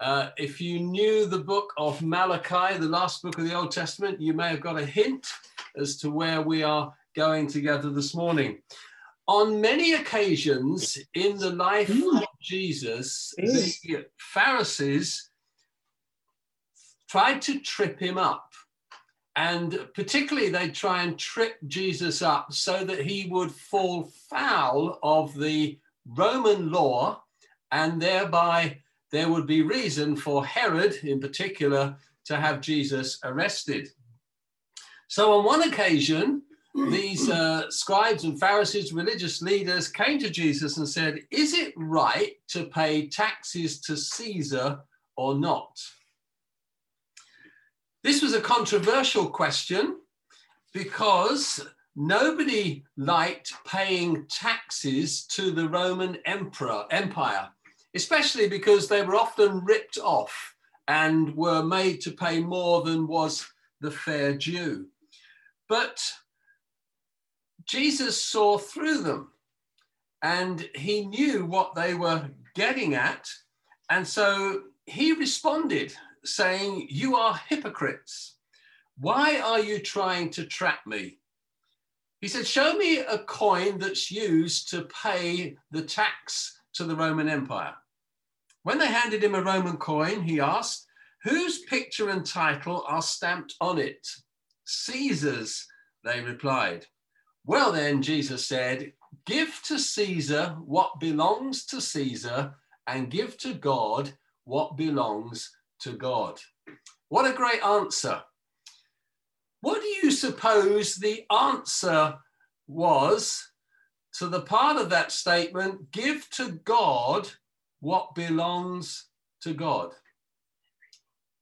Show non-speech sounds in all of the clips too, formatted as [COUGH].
Uh, if you knew the book of Malachi, the last book of the Old Testament, you may have got a hint as to where we are going together this morning. On many occasions in the life of Jesus, the Pharisees tried to trip him up. And particularly, they try and trip Jesus up so that he would fall foul of the Roman law, and thereby there would be reason for Herod, in particular, to have Jesus arrested. So, on one occasion, [CLEARS THROAT] these uh, scribes and Pharisees, religious leaders, came to Jesus and said, Is it right to pay taxes to Caesar or not? This was a controversial question because nobody liked paying taxes to the Roman emperor empire especially because they were often ripped off and were made to pay more than was the fair due. But Jesus saw through them and he knew what they were getting at. And so he responded saying, You are hypocrites. Why are you trying to trap me? He said, Show me a coin that's used to pay the tax to the Roman Empire. When they handed him a Roman coin, he asked, Whose picture and title are stamped on it? Caesar's, they replied. Well, then, Jesus said, Give to Caesar what belongs to Caesar, and give to God what belongs to God. What a great answer. What do you suppose the answer was to the part of that statement, give to God what belongs to God.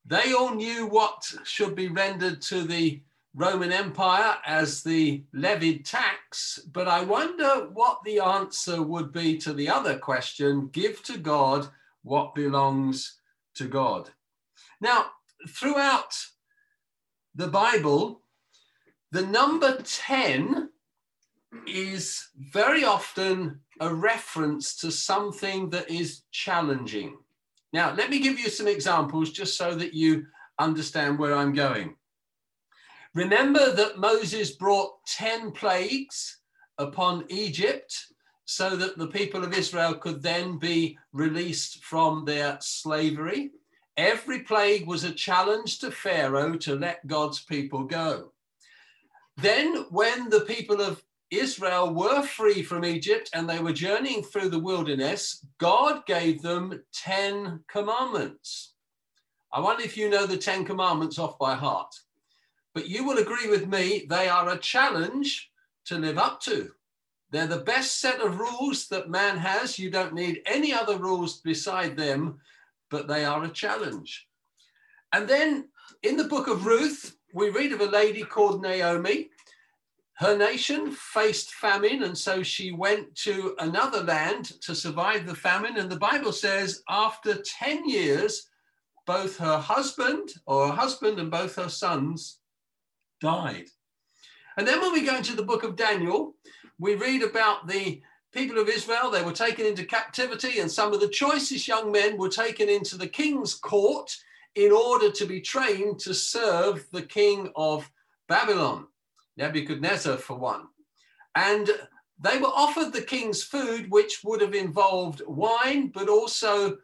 They all knew what should be rendered to the Roman Empire as the levied tax, but I wonder what the answer would be to the other question give to God what belongs to God. Now, throughout the Bible, the number 10 is very often a reference to something that is challenging. Now, let me give you some examples just so that you understand where I'm going. Remember that Moses brought 10 plagues upon Egypt so that the people of Israel could then be released from their slavery. Every plague was a challenge to Pharaoh to let God's people go. Then, when the people of Israel were free from Egypt and they were journeying through the wilderness, God gave them 10 commandments. I wonder if you know the 10 commandments off by heart. But you will agree with me, they are a challenge to live up to. They're the best set of rules that man has. You don't need any other rules beside them, but they are a challenge. And then in the book of Ruth, we read of a lady called Naomi her nation faced famine, and so she went to another land to survive the famine. And the Bible says, after 10 years, both her husband, or her husband, and both her sons died. And then when we go into the book of Daniel, we read about the people of Israel. They were taken into captivity, and some of the choicest young men were taken into the king's court in order to be trained to serve the king of Babylon. Nebuchadnezzar for one. And they were offered the king's food, which would have involved wine, but also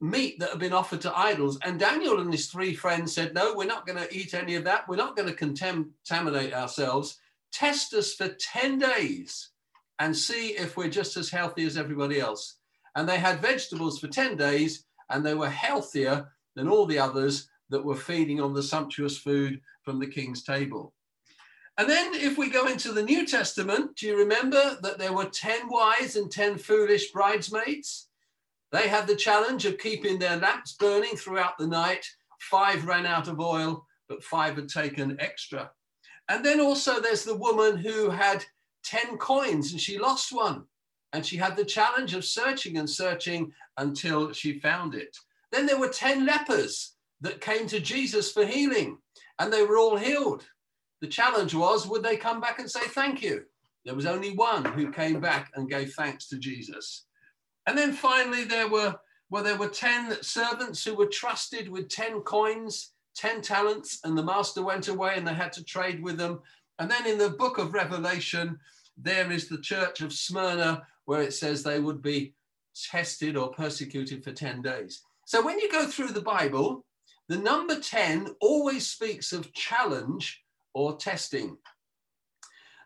meat that had been offered to idols. And Daniel and his three friends said, No, we're not going to eat any of that. We're not going to contaminate ourselves. Test us for 10 days and see if we're just as healthy as everybody else. And they had vegetables for 10 days and they were healthier than all the others that were feeding on the sumptuous food from the king's table. And then if we go into the New Testament, do you remember that there were 10 wise and 10 foolish bridesmaids? They had the challenge of keeping their lamps burning throughout the night. Five ran out of oil, but five had taken extra. And then also there's the woman who had 10 coins and she lost one. And she had the challenge of searching and searching until she found it. Then there were 10 lepers that came to Jesus for healing, and they were all healed. The challenge was would they come back and say thank you? There was only one who came back and gave thanks to Jesus. And then finally, there were Well, there were 10 servants who were trusted with 10 coins, 10 talents, and the master went away and they had to trade with them. And then in the book of Revelation, there is the church of Smyrna where it says they would be tested or persecuted for 10 days. So when you go through the Bible, the number 10 always speaks of challenge or testing.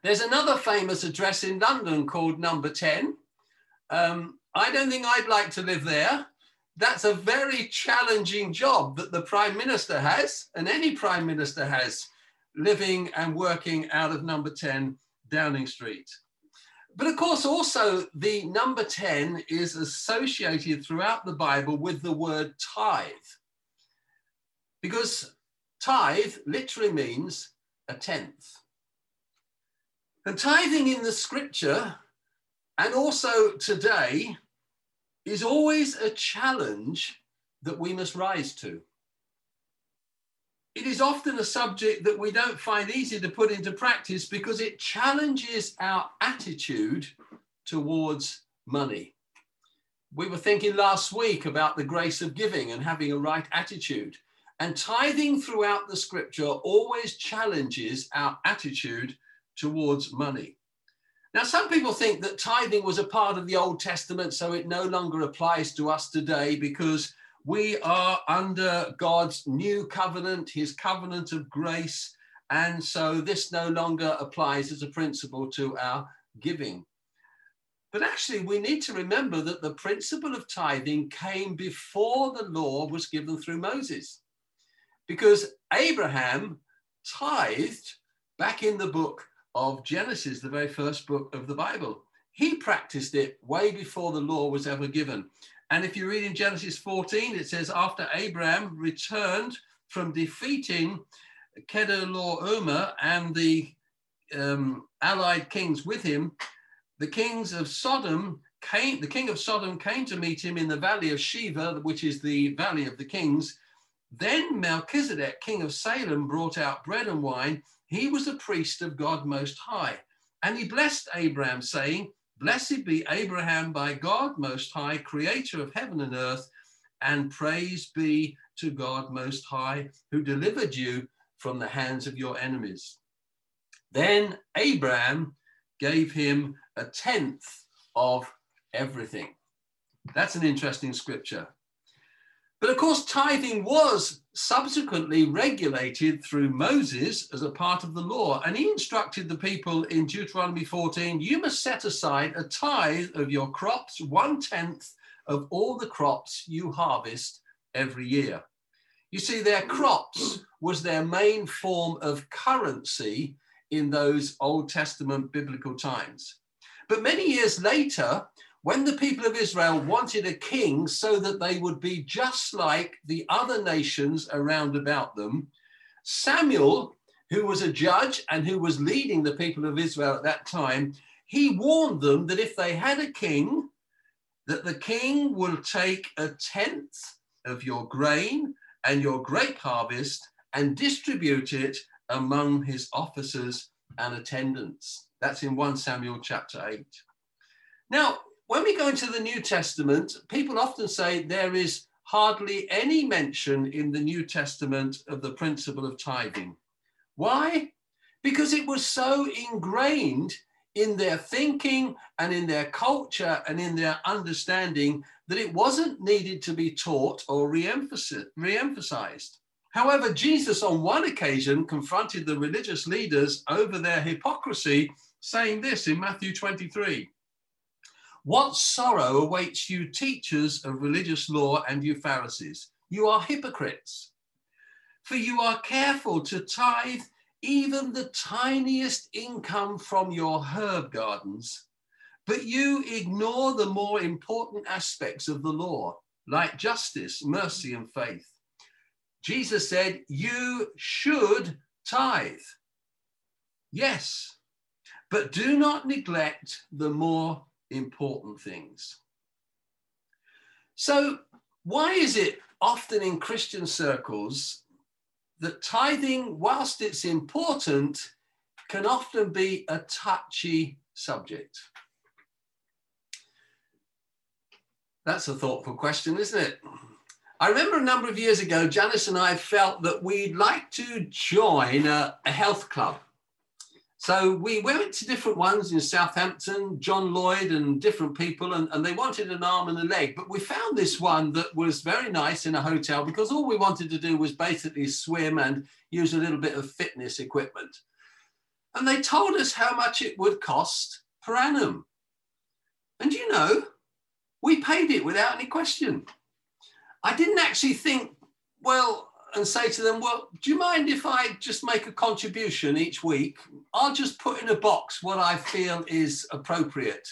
There's another famous address in London called number 10. Um, I don't think I'd like to live there. That's a very challenging job that the Prime Minister has, and any Prime Minister has, living and working out of number 10 Downing Street. But of course, also the number 10 is associated throughout the Bible with the word tithe. Because tithe literally means a tenth. And tithing in the scripture and also today is always a challenge that we must rise to. It is often a subject that we don't find easy to put into practice because it challenges our attitude towards money. We were thinking last week about the grace of giving and having a right attitude. And tithing throughout the scripture always challenges our attitude towards money. Now, some people think that tithing was a part of the Old Testament, so it no longer applies to us today because we are under God's new covenant, his covenant of grace. And so this no longer applies as a principle to our giving. But actually, we need to remember that the principle of tithing came before the law was given through Moses. Because Abraham tithed back in the book of Genesis, the very first book of the Bible. He practiced it way before the law was ever given. And if you read in Genesis 14, it says, after Abraham returned from defeating Kedorlaomer and the um, allied kings with him, the kings of Sodom came, the king of Sodom came to meet him in the valley of Shaveh, which is the valley of the kings. Then Melchizedek, king of Salem, brought out bread and wine he was a priest of God Most High. And he blessed Abraham, saying, Blessed be Abraham by God Most High, creator of heaven and earth, and praise be to God Most High, who delivered you from the hands of your enemies. Then Abraham gave him a tenth of everything. That's an interesting scripture. But of course, tithing was subsequently regulated through Moses as a part of the law. And he instructed the people in Deuteronomy 14 you must set aside a tithe of your crops, one tenth of all the crops you harvest every year. You see, their crops was their main form of currency in those Old Testament biblical times. But many years later, when the people of Israel wanted a king so that they would be just like the other nations around about them, Samuel, who was a judge and who was leading the people of Israel at that time, he warned them that if they had a king, that the king will take a tenth of your grain and your grape harvest and distribute it among his officers and attendants. That's in 1 Samuel chapter 8. Now, when we go into the New Testament, people often say there is hardly any mention in the New Testament of the principle of tithing. Why? Because it was so ingrained in their thinking and in their culture and in their understanding that it wasn't needed to be taught or re-emphasized. However, Jesus on one occasion confronted the religious leaders over their hypocrisy, saying this in Matthew 23 what sorrow awaits you, teachers of religious law, and you Pharisees? You are hypocrites, for you are careful to tithe even the tiniest income from your herb gardens, but you ignore the more important aspects of the law, like justice, mercy, and faith. Jesus said, You should tithe. Yes, but do not neglect the more important things. So, why is it often in Christian circles that tithing, whilst it's important, can often be a touchy subject? That's a thoughtful question, isn't it? I remember a number of years ago, Janice and I felt that we'd like to join a, a health club. So we went to different ones in Southampton, John Lloyd and different people, and, and they wanted an arm and a leg. But we found this one that was very nice in a hotel because all we wanted to do was basically swim and use a little bit of fitness equipment. And they told us how much it would cost per annum. And you know, we paid it without any question. I didn't actually think, well, and say to them, well, do you mind if I just make a contribution each week? I'll just put in a box what I feel is appropriate.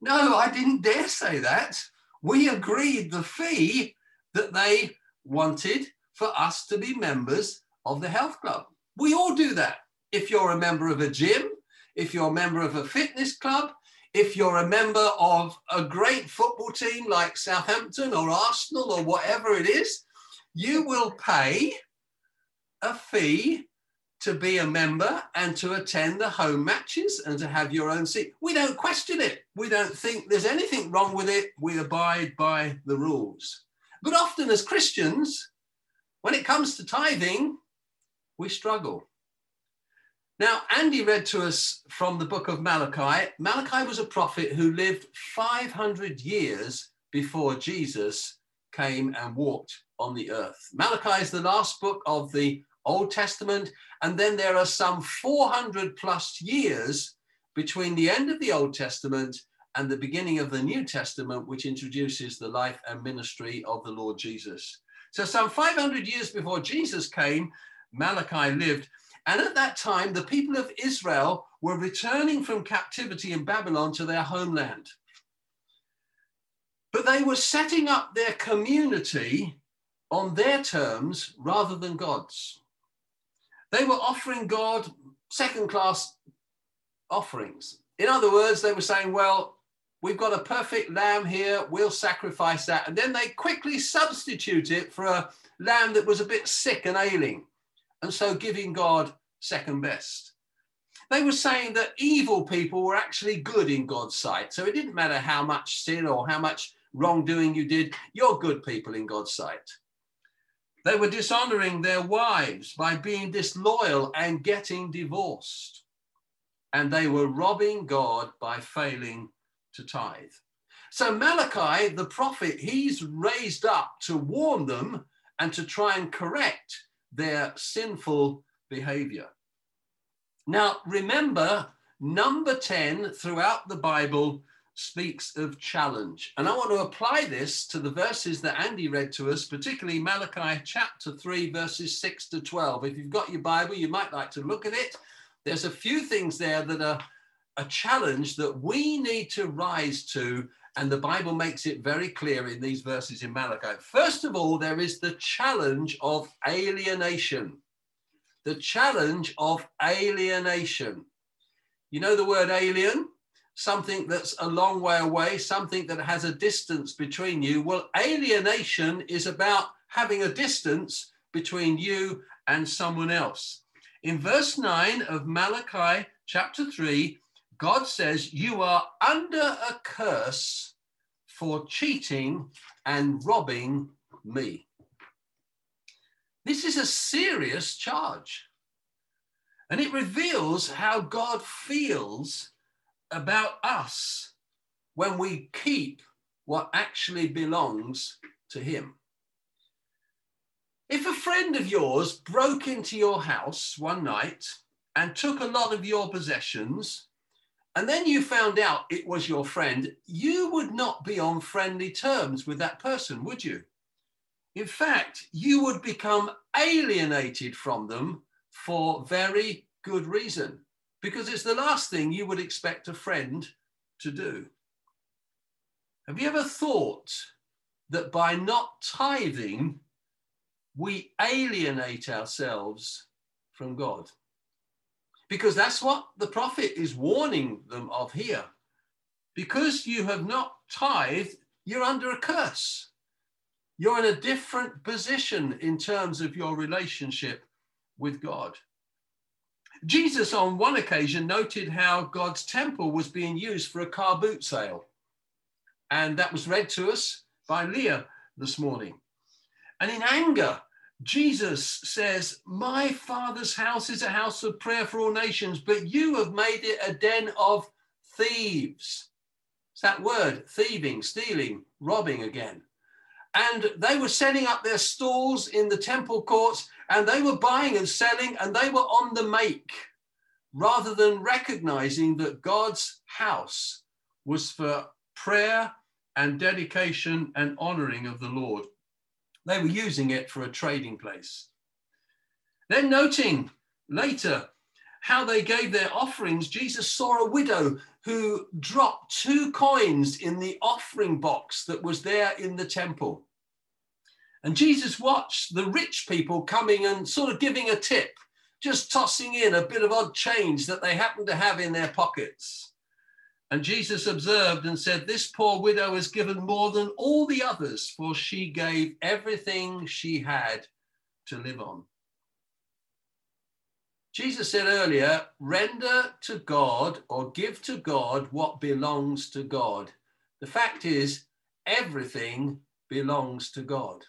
No, I didn't dare say that. We agreed the fee that they wanted for us to be members of the health club. We all do that. If you're a member of a gym, if you're a member of a fitness club, if you're a member of a great football team like Southampton or Arsenal or whatever it is, you will pay a fee to be a member and to attend the home matches and to have your own seat. We don't question it. We don't think there's anything wrong with it. We abide by the rules. But often, as Christians, when it comes to tithing, we struggle. Now, Andy read to us from the book of Malachi. Malachi was a prophet who lived 500 years before Jesus came and walked on the earth. Malachi is the last book of the Old Testament, and then there are some 400 plus years between the end of the Old Testament and the beginning of the New Testament, which introduces the life and ministry of the Lord Jesus. So, some 500 years before Jesus came, Malachi lived. And at that time, the people of Israel were returning from captivity in Babylon to their homeland. They were setting up their community on their terms rather than God's. They were offering God second class offerings. In other words, they were saying, well, we've got a perfect lamb here, we'll sacrifice that. And then they quickly substitute it for a lamb that was a bit sick and ailing. And so giving God second best. They were saying that evil people were actually good in God's sight. So it didn't matter how much sin or how much wrongdoing you did, you're good people in God's sight. They were dishonoring their wives by being disloyal and getting divorced. And they were robbing God by failing to tithe. So Malachi, the prophet, he's raised up to warn them and to try and correct their sinful behavior. Now, remember, number 10 throughout the Bible speaks of challenge. And I want to apply this to the verses that Andy read to us, particularly Malachi chapter 3, verses 6 to 12. If you've got your Bible, you might like to look at it. There's a few things there that are a challenge that we need to rise to. And the Bible makes it very clear in these verses in Malachi. First of all, there is the challenge of alienation. The challenge of alienation. You know the word alien? Something that's a long way away, something that has a distance between you. Well, alienation is about having a distance between you and someone else. In verse 9 of Malachi chapter 3, God says, You are under a curse for cheating and robbing me. This is a serious charge. And it reveals how God feels about us when we keep what actually belongs to Him. If a friend of yours broke into your house one night and took a lot of your possessions, and then you found out it was your friend, you would not be on friendly terms with that person, would you? In fact, you would become alienated from them for very good reason because it's the last thing you would expect a friend to do. Have you ever thought that by not tithing, we alienate ourselves from God? Because that's what the prophet is warning them of here. Because you have not tithed, you're under a curse. You're in a different position in terms of your relationship with God. Jesus, on one occasion, noted how God's temple was being used for a car boot sale. And that was read to us by Leah this morning. And in anger, Jesus says, My Father's house is a house of prayer for all nations, but you have made it a den of thieves. It's that word, thieving, stealing, robbing again. And they were setting up their stalls in the temple courts and they were buying and selling and they were on the make rather than recognizing that God's house was for prayer and dedication and honoring of the Lord. They were using it for a trading place. Then, noting later how they gave their offerings, Jesus saw a widow who dropped two coins in the offering box that was there in the temple. And Jesus watched the rich people coming and sort of giving a tip, just tossing in a bit of odd change that they happened to have in their pockets. And Jesus observed and said, This poor widow has given more than all the others, for she gave everything she had to live on. Jesus said earlier, render to God or give to God what belongs to God. The fact is, everything belongs to God.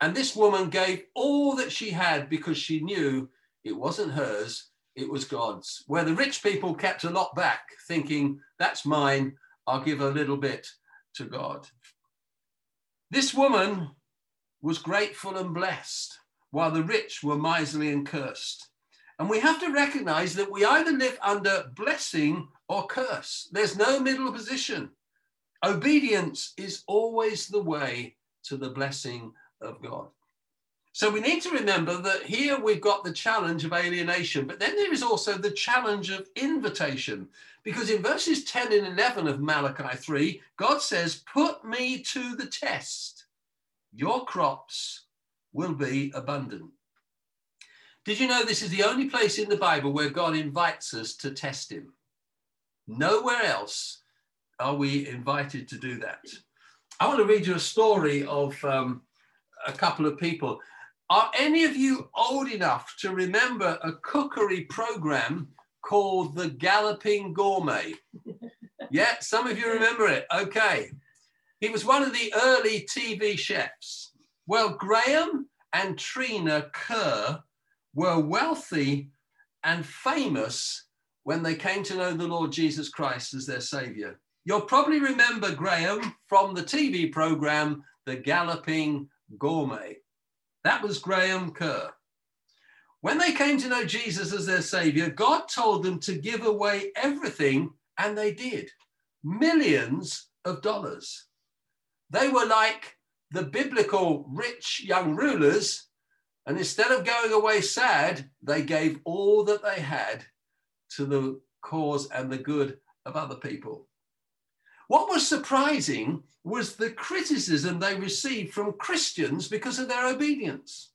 And this woman gave all that she had because she knew it wasn't hers, it was God's. Where the rich people kept a lot back, thinking, that's mine, I'll give a little bit to God. This woman was grateful and blessed, while the rich were miserly and cursed. And we have to recognize that we either live under blessing or curse. There's no middle position. Obedience is always the way to the blessing of God. So we need to remember that here we've got the challenge of alienation, but then there is also the challenge of invitation. Because in verses 10 and 11 of Malachi 3, God says, Put me to the test. Your crops will be abundant. Did you know this is the only place in the Bible where God invites us to test him? Nowhere else are we invited to do that. I want to read you a story of um, a couple of people. Are any of you old enough to remember a cookery program called The Galloping Gourmet? [LAUGHS] yeah, some of you remember it. Okay. He was one of the early TV chefs. Well, Graham and Treena Kerr were wealthy and famous when they came to know the Lord Jesus Christ as their Savior. You'll probably remember Graham from the TV program The Galloping Gourmet. That was Graham Kerr. When they came to know Jesus as their savior, God told them to give away everything, and they did millions of dollars. They were like the biblical rich young rulers, and instead of going away sad, they gave all that they had to the cause and the good of other people. What was surprising was the criticism they received from Christians because of their obedience.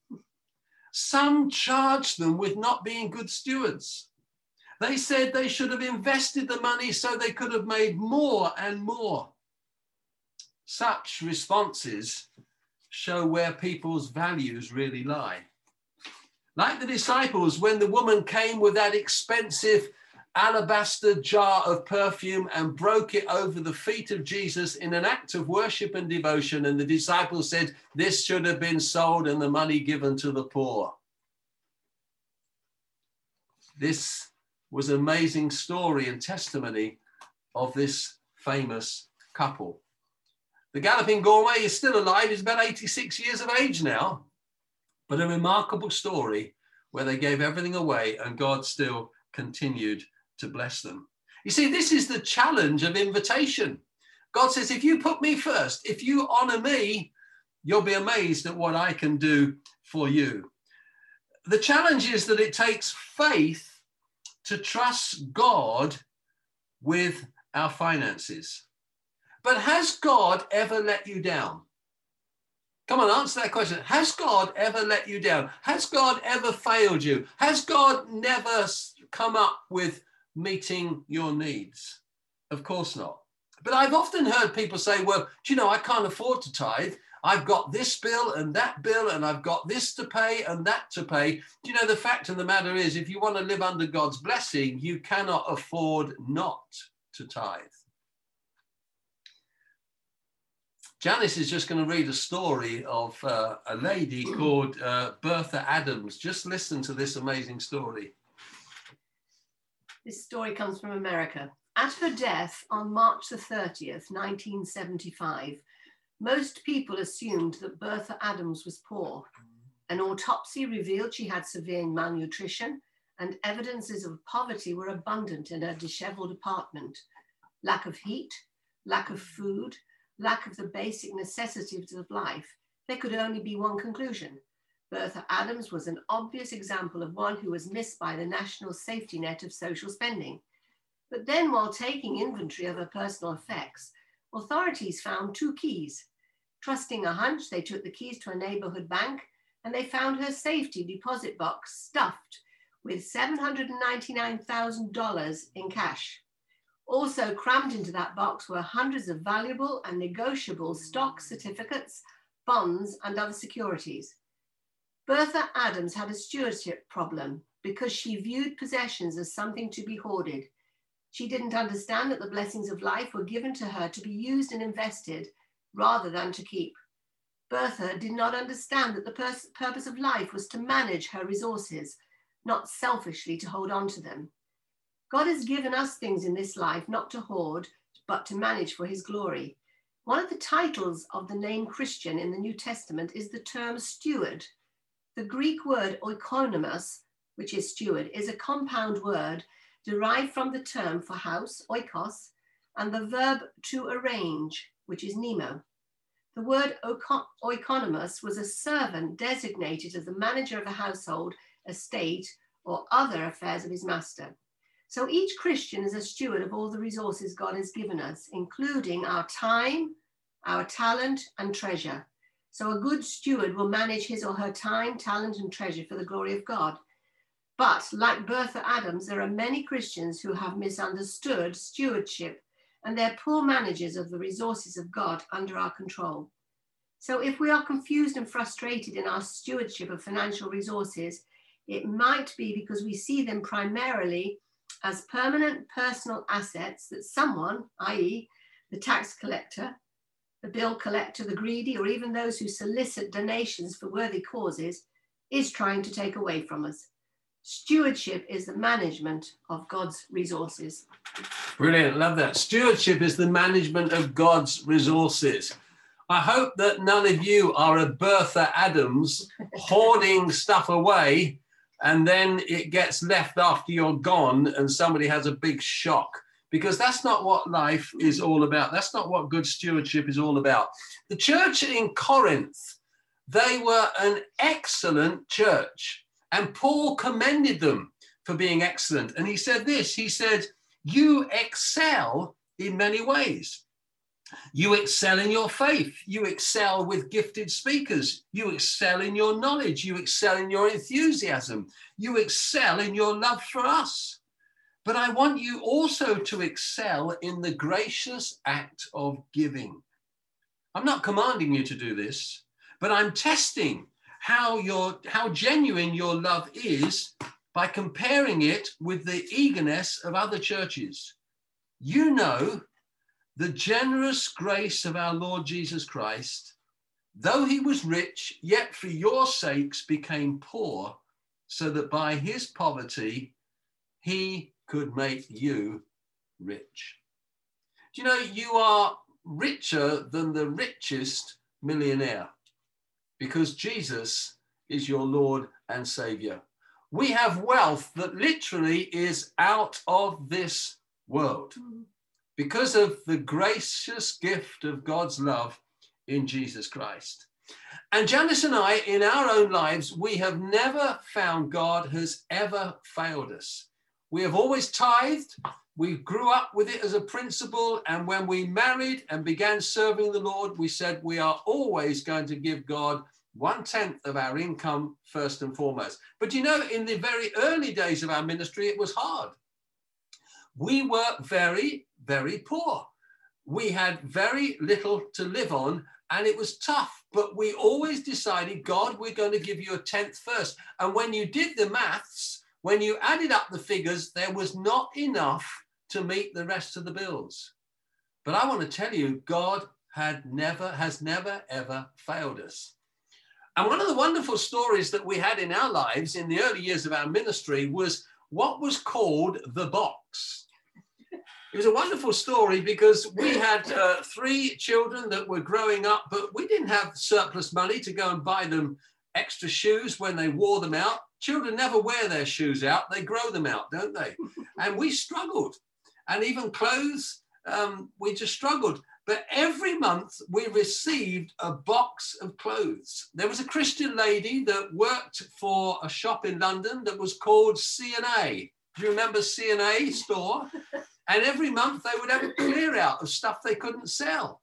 Some charged them with not being good stewards. They said they should have invested the money so they could have made more and more. Such responses show where people's values really lie. Like the disciples, when the woman came with that expensive alabaster jar of perfume and broke it over the feet of Jesus in an act of worship and devotion. And the disciples said, This should have been sold and the money given to the poor. This was an amazing story and testimony of this famous couple. The Galloping Gourmet is still alive. He's about 86 years of age now, but a remarkable story where they gave everything away and God still continued to bless them. You see, this is the challenge of invitation. God says, if you put me first, if you honor me, you'll be amazed at what I can do for you. The challenge is that it takes faith to trust God with our finances. But has God ever let you down? Come on, answer that question. Has God ever let you down? Has God ever failed you? Has God never come up with meeting your needs? Of course not. But I've often heard people say, well, do you know, I can't afford to tithe. I've got this bill and that bill, and I've got this to pay and that to pay. Do you know, the fact of the matter is, if you want to live under God's blessing, you cannot afford not to tithe. Janice is just going to read a story of uh, a lady called uh, Bertha Adams. Just listen to this amazing story. This story comes from America. At her death on March the 30th, 1975, most people assumed that Bertha Adams was poor. An autopsy revealed she had severe malnutrition, and evidences of poverty were abundant in her disheveled apartment. Lack of heat, lack of food, lack of the basic necessities of life, there could only be one conclusion. Bertha Adams was an obvious example of one who was missed by the national safety net of social spending. But then, while taking inventory of her personal effects, authorities found two keys. Trusting a hunch, they took the keys to a neighborhood bank and they found her safety deposit box stuffed with $799,000 in cash. Also crammed into that box were hundreds of valuable and negotiable stock certificates, bonds, and other securities. Bertha Adams had a stewardship problem because she viewed possessions as something to be hoarded. She didn't understand that the blessings of life were given to her to be used and invested rather than to keep. Bertha did not understand that the purpose of life was to manage her resources, not selfishly to hold on to them. God has given us things in this life not to hoard, but to manage for his glory. One of the titles of the name Christian in the New Testament is the term steward. The Greek word oikonomos, which is steward, is a compound word derived from the term for house, oikos, and the verb to arrange, which is nemo. The word oikonomos was a servant designated as the manager of a household, estate, or other affairs of his master. So each Christian is a steward of all the resources God has given us, including our time, our talent, and treasure. So a good steward will manage his or her time, talent, and treasure for the glory of God. But like Bertha Adams, there are many Christians who have misunderstood stewardship and they're poor managers of the resources of God under our control. So if we are confused and frustrated in our stewardship of financial resources, it might be because we see them primarily as permanent personal assets that someone, i.e., the tax collector, the bill collector, the greedy, or even those who solicit donations for worthy causes, is trying to take away from us. Stewardship is the management of God's resources. Brilliant, love that. Stewardship is the management of God's resources. I hope that none of you are a Bertha Adams [LAUGHS] hoarding stuff away and then it gets left after you're gone and somebody has a big shock because that's not what life is all about. That's not what good stewardship is all about. The church in Corinth, they were an excellent church. And Paul commended them for being excellent. And he said this he said, You excel in many ways. You excel in your faith. You excel with gifted speakers. You excel in your knowledge. You excel in your enthusiasm. You excel in your love for us. But I want you also to excel in the gracious act of giving. I'm not commanding you to do this, but I'm testing how your how genuine your love is by comparing it with the eagerness of other churches. You know the generous grace of our Lord Jesus Christ, though he was rich, yet for your sakes became poor, so that by his poverty he could make you rich. Do you know you are richer than the richest millionaire? because Jesus is your Lord and Savior. We have wealth that literally is out of this world because of the gracious gift of God's love in Jesus Christ. And Janice and I, in our own lives, we have never found God has ever failed us. We have always tithed. We grew up with it as a principle. And when we married and began serving the Lord, we said we are always going to give God one tenth of our income first and foremost. But you know, in the very early days of our ministry, it was hard. We were very, very poor. We had very little to live on, and it was tough. But we always decided, God, we're going to give you a tenth first. And when you did the maths, when you added up the figures, there was not enough to meet the rest of the bills. But I want to tell you, God had never, has never, ever failed us. And one of the wonderful stories that we had in our lives in the early years of our ministry was what was called the box. It was a wonderful story because we had uh, three children that were growing up, but we didn't have surplus money to go and buy them extra shoes when they wore them out. Children never wear their shoes out, they grow them out, don't they? [LAUGHS] and we struggled. And even clothes, um, we just struggled. But every month we received a box of clothes. There was a Christian lady that worked for a shop in London that was called C&A. Do you remember C&A store? [LAUGHS] And every month they would have a clear out of stuff they couldn't sell.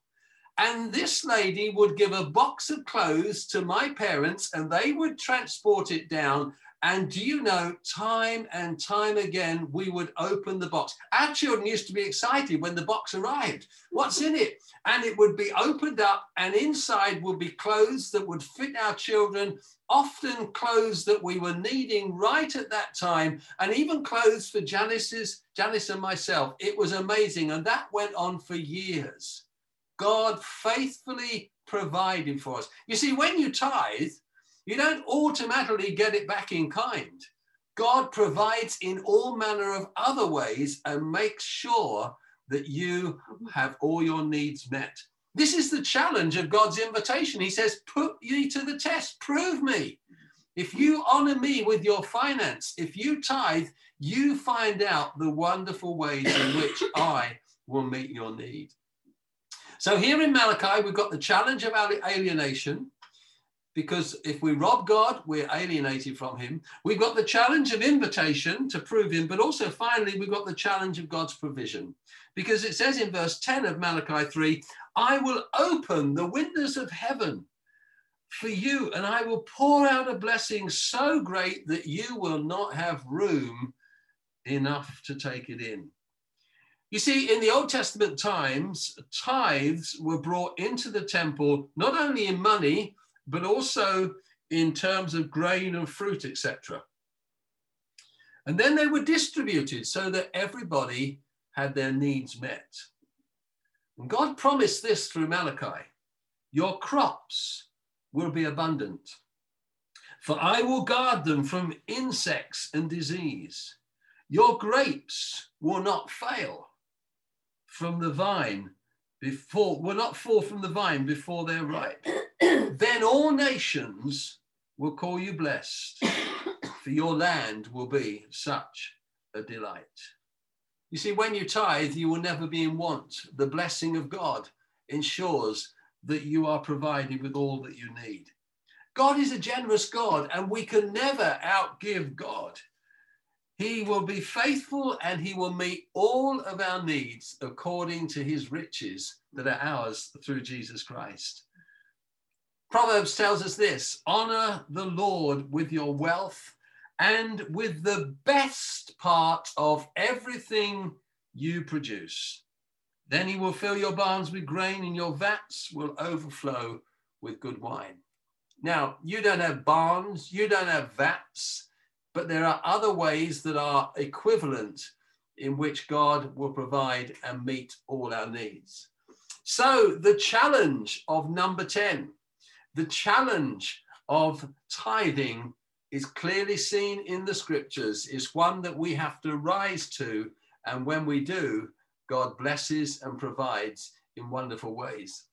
And this lady would give a box of clothes to my parents and they would transport it down. And do you know, time and time again, we would open the box. Our children used to be excited when the box arrived. What's in it? And it would be opened up, and inside would be clothes that would fit our children, often clothes that we were needing right at that time, and even clothes for Janice's, Janice and myself. It was amazing. And that went on for years. God faithfully providing for us. You see, when you tithe, you don't automatically get it back in kind. God provides in all manner of other ways and makes sure that you have all your needs met. This is the challenge of God's invitation. He says, Put ye to the test, prove me. If you honor me with your finance, if you tithe, you find out the wonderful ways in which I will meet your need. So here in Malachi, we've got the challenge of alienation, because if we rob God, we're alienated from him. We've got the challenge of invitation to prove him, but also finally, we've got the challenge of God's provision. Because it says in verse 10 of Malachi 3 I will open the windows of heaven for you, and I will pour out a blessing so great that you will not have room enough to take it in. You see, in the Old Testament times, tithes were brought into the temple not only in money, but also in terms of grain and fruit, etc. And then they were distributed so that everybody had their needs met. And God promised this through Malachi Your crops will be abundant, for I will guard them from insects and disease. Your grapes will not fail from the vine before will not fall from the vine before they're ripe. [COUGHS] then all nations will call you blessed, for your land will be such a delight. You see, when you tithe, you will never be in want. The blessing of God ensures that you are provided with all that you need. God is a generous God, and we can never outgive God. He will be faithful and he will meet all of our needs according to his riches that are ours through Jesus Christ. Proverbs tells us this honor the Lord with your wealth and with the best part of everything you produce. Then he will fill your barns with grain and your vats will overflow with good wine. Now, you don't have barns, you don't have vats but there are other ways that are equivalent in which God will provide and meet all our needs. So, the challenge of number 10, the challenge of tithing is clearly seen in the scriptures, is one that we have to rise to. And when we do, God blesses and provides in wonderful ways.